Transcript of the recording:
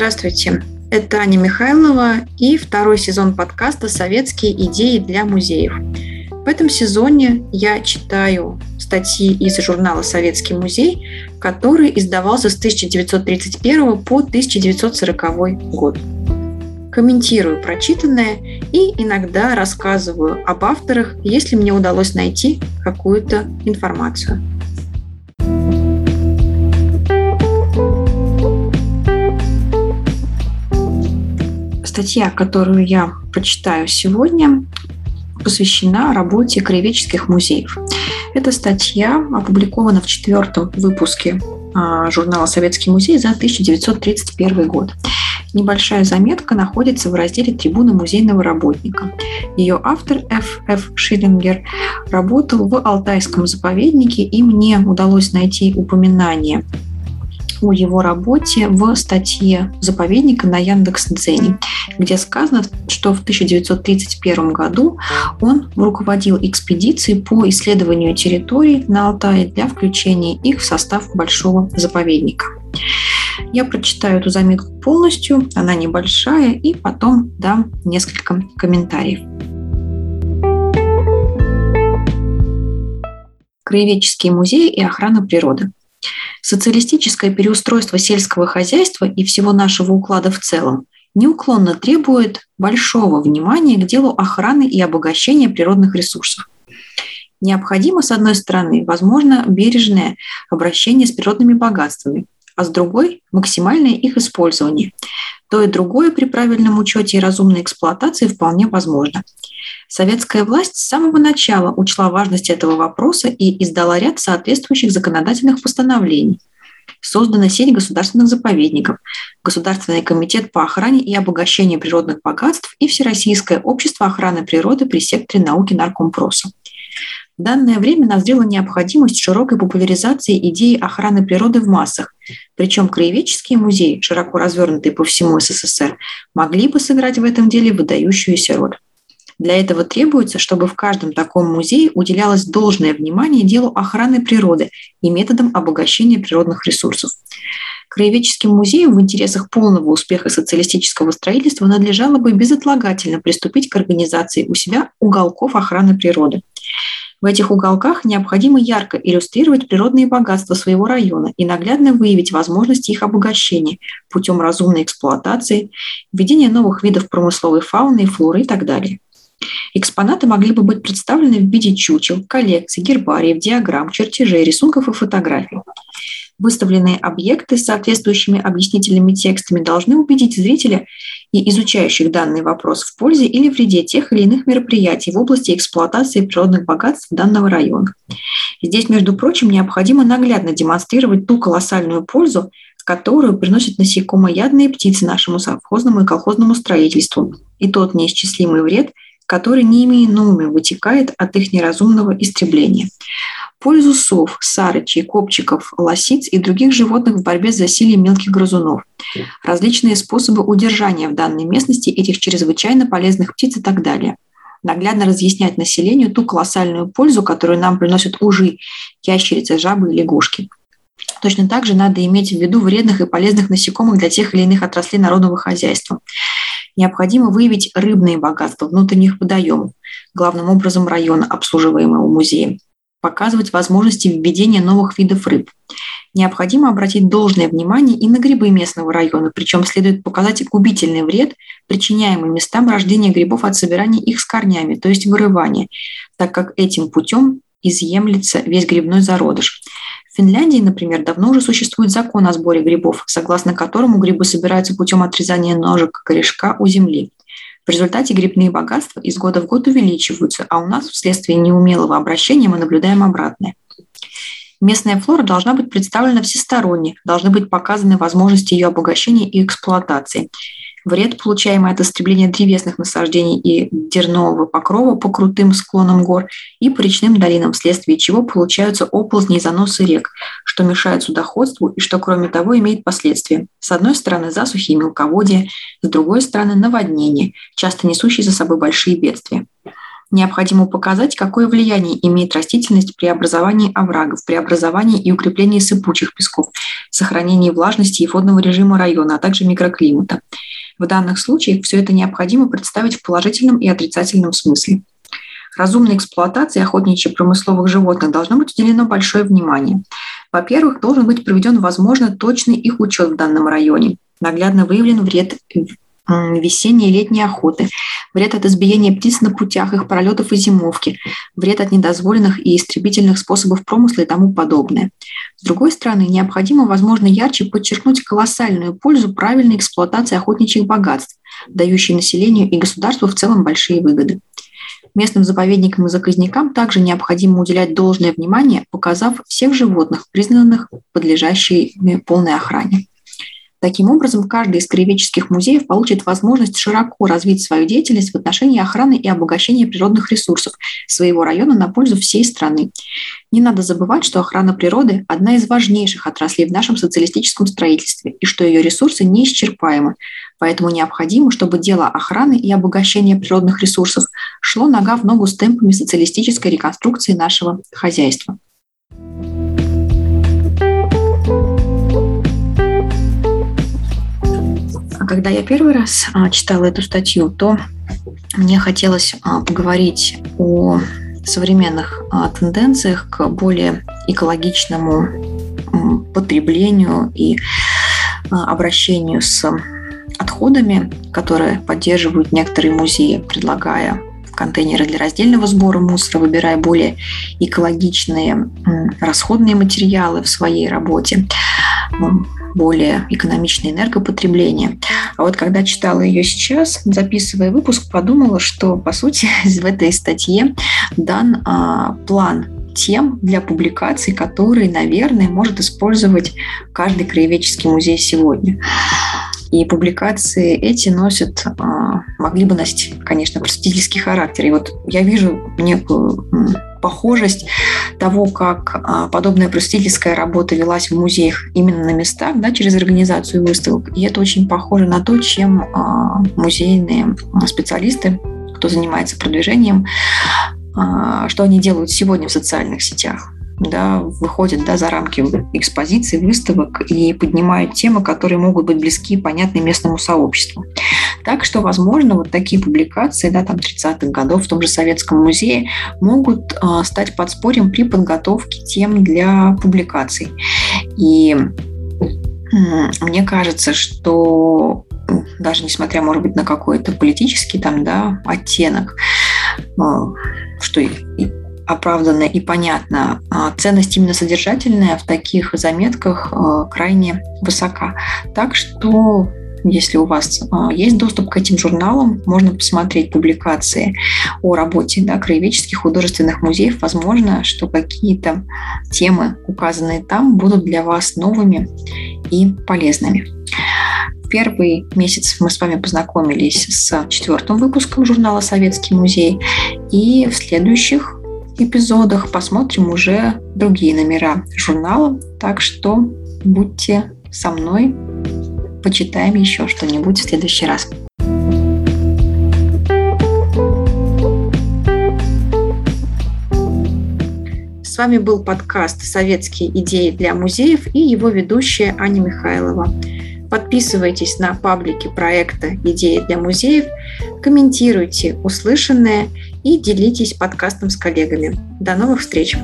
Здравствуйте, это Аня Михайлова и второй сезон подкаста «Советские идеи для музеев». В этом сезоне я читаю статьи из журнала «Советский музей», который издавался с 1931 по 1940 год. Комментирую прочитанное и иногда рассказываю об авторах, если мне удалось найти какую-то информацию. Статья, которую я прочитаю сегодня, посвящена работе краеведческих музеев. Эта статья опубликована в четвертом выпуске а, журнала «Советский музей» за 1931 год. Небольшая заметка находится в разделе «Трибуна музейного работника». Ее автор Ф. Ф. Шиллингер работал в Алтайском заповеднике, и мне удалось найти упоминание о его работе в статье заповедника на Яндекс.Дзене, где сказано, что в 1931 году он руководил экспедицией по исследованию территорий на Алтае для включения их в состав большого заповедника. Я прочитаю эту заметку полностью, она небольшая, и потом дам несколько комментариев. Краеведческие музеи и охрана природы. Социалистическое переустройство сельского хозяйства и всего нашего уклада в целом неуклонно требует большого внимания к делу охраны и обогащения природных ресурсов. Необходимо, с одной стороны, возможно, бережное обращение с природными богатствами, а с другой – максимальное их использование. То и другое при правильном учете и разумной эксплуатации вполне возможно. Советская власть с самого начала учла важность этого вопроса и издала ряд соответствующих законодательных постановлений. Создана сеть государственных заповедников, Государственный комитет по охране и обогащению природных богатств и Всероссийское общество охраны природы при секторе науки Наркомпроса. В данное время назрела необходимость широкой популяризации идеи охраны природы в массах, причем краеведческие музеи, широко развернутые по всему СССР, могли бы сыграть в этом деле выдающуюся роль. Для этого требуется, чтобы в каждом таком музее уделялось должное внимание делу охраны природы и методам обогащения природных ресурсов. Краеведческим музеям в интересах полного успеха социалистического строительства надлежало бы безотлагательно приступить к организации у себя уголков охраны природы. В этих уголках необходимо ярко иллюстрировать природные богатства своего района и наглядно выявить возможности их обогащения путем разумной эксплуатации, введения новых видов промысловой фауны и флоры и так далее. Экспонаты могли бы быть представлены в виде чучел, коллекций, гербариев, диаграмм, чертежей, рисунков и фотографий. Выставленные объекты с соответствующими объяснительными текстами должны убедить зрителя и изучающих данный вопрос в пользе или вреде тех или иных мероприятий в области эксплуатации природных богатств данного района. Здесь, между прочим, необходимо наглядно демонстрировать ту колоссальную пользу, которую приносят насекомоядные птицы нашему совхозному и колхозному строительству, и тот неисчислимый вред, который неименуемо вытекает от их неразумного истребления пользу сов, сарычей, копчиков, лосиц и других животных в борьбе с засилием мелких грызунов, различные способы удержания в данной местности этих чрезвычайно полезных птиц и так далее. Наглядно разъяснять населению ту колоссальную пользу, которую нам приносят ужи, ящерицы, жабы и лягушки. Точно так же надо иметь в виду вредных и полезных насекомых для тех или иных отраслей народного хозяйства. Необходимо выявить рыбные богатства внутренних водоемов, главным образом района, обслуживаемого музеем, показывать возможности введения новых видов рыб. Необходимо обратить должное внимание и на грибы местного района, причем следует показать губительный вред, причиняемый местам рождения грибов от собирания их с корнями, то есть вырывания, так как этим путем изъемлется весь грибной зародыш. Финляндии, например, давно уже существует закон о сборе грибов, согласно которому грибы собираются путем отрезания ножек корешка у земли. В результате грибные богатства из года в год увеличиваются, а у нас вследствие неумелого обращения мы наблюдаем обратное. Местная флора должна быть представлена всесторонне, должны быть показаны возможности ее обогащения и эксплуатации. Вред, получаемый от истребления древесных насаждений и дернового покрова по крутым склонам гор и по речным долинам, вследствие чего получаются оползни и заносы рек, что мешает судоходству и что, кроме того, имеет последствия. С одной стороны, засухи и мелководье, с другой стороны, наводнения, часто несущие за собой большие бедствия. Необходимо показать, какое влияние имеет растительность при образовании оврагов, при образовании и укреплении сыпучих песков, сохранении влажности и водного режима района, а также микроклимата. В данных случаях все это необходимо представить в положительном и отрицательном смысле. Разумной эксплуатации охотничьих промысловых животных должно быть уделено большое внимание. Во-первых, должен быть проведен, возможно, точный их учет в данном районе. Наглядно выявлен вред весенней и летней охоты, вред от избиения птиц на путях, их пролетов и зимовки, вред от недозволенных и истребительных способов промысла и тому подобное. С другой стороны, необходимо, возможно, ярче подчеркнуть колоссальную пользу правильной эксплуатации охотничьих богатств, дающей населению и государству в целом большие выгоды. Местным заповедникам и заказникам также необходимо уделять должное внимание, показав всех животных, признанных подлежащими полной охране. Таким образом, каждый из краеведческих музеев получит возможность широко развить свою деятельность в отношении охраны и обогащения природных ресурсов своего района на пользу всей страны. Не надо забывать, что охрана природы – одна из важнейших отраслей в нашем социалистическом строительстве и что ее ресурсы неисчерпаемы. Поэтому необходимо, чтобы дело охраны и обогащения природных ресурсов шло нога в ногу с темпами социалистической реконструкции нашего хозяйства. Когда я первый раз а, читала эту статью, то мне хотелось а, поговорить о современных а, тенденциях к более экологичному потреблению и обращению с отходами, которые поддерживают некоторые музеи, предлагая контейнеры для раздельного сбора мусора, выбирая более экологичные расходные материалы в своей работе более экономичное энергопотребление. А вот когда читала ее сейчас, записывая выпуск, подумала, что, по сути, в этой статье дан а, план тем для публикаций, которые, наверное, может использовать каждый краеведческий музей сегодня. И публикации эти носят, а, могли бы носить, конечно, просветительский характер. И вот я вижу некую похожесть того, как а, подобная просветительская работа велась в музеях именно на местах, да, через организацию выставок. И это очень похоже на то, чем а, музейные специалисты, кто занимается продвижением, а, что они делают сегодня в социальных сетях да, выходят да, за рамки экспозиций, выставок и поднимают темы, которые могут быть близки и понятны местному сообществу. Так что, возможно, вот такие публикации да, там, 30-х годов в том же Советском музее могут э, стать подспорьем при подготовке тем для публикаций. И мне кажется, что даже несмотря, может быть, на какой-то политический там, да, оттенок, что оправданно и понятно, а ценность именно содержательная в таких заметках э, крайне высока. Так что если у вас а, есть доступ к этим журналам, можно посмотреть публикации о работе да, краеведческих художественных музеев. Возможно, что какие-то темы, указанные там, будут для вас новыми и полезными. Первый месяц мы с вами познакомились с четвертым выпуском журнала «Советский музей», и в следующих эпизодах посмотрим уже другие номера журнала. Так что будьте со мной, почитаем еще что-нибудь в следующий раз. С вами был подкаст «Советские идеи для музеев» и его ведущая Аня Михайлова. Подписывайтесь на паблики проекта «Идеи для музеев», комментируйте услышанное и делитесь подкастом с коллегами. До новых встреч!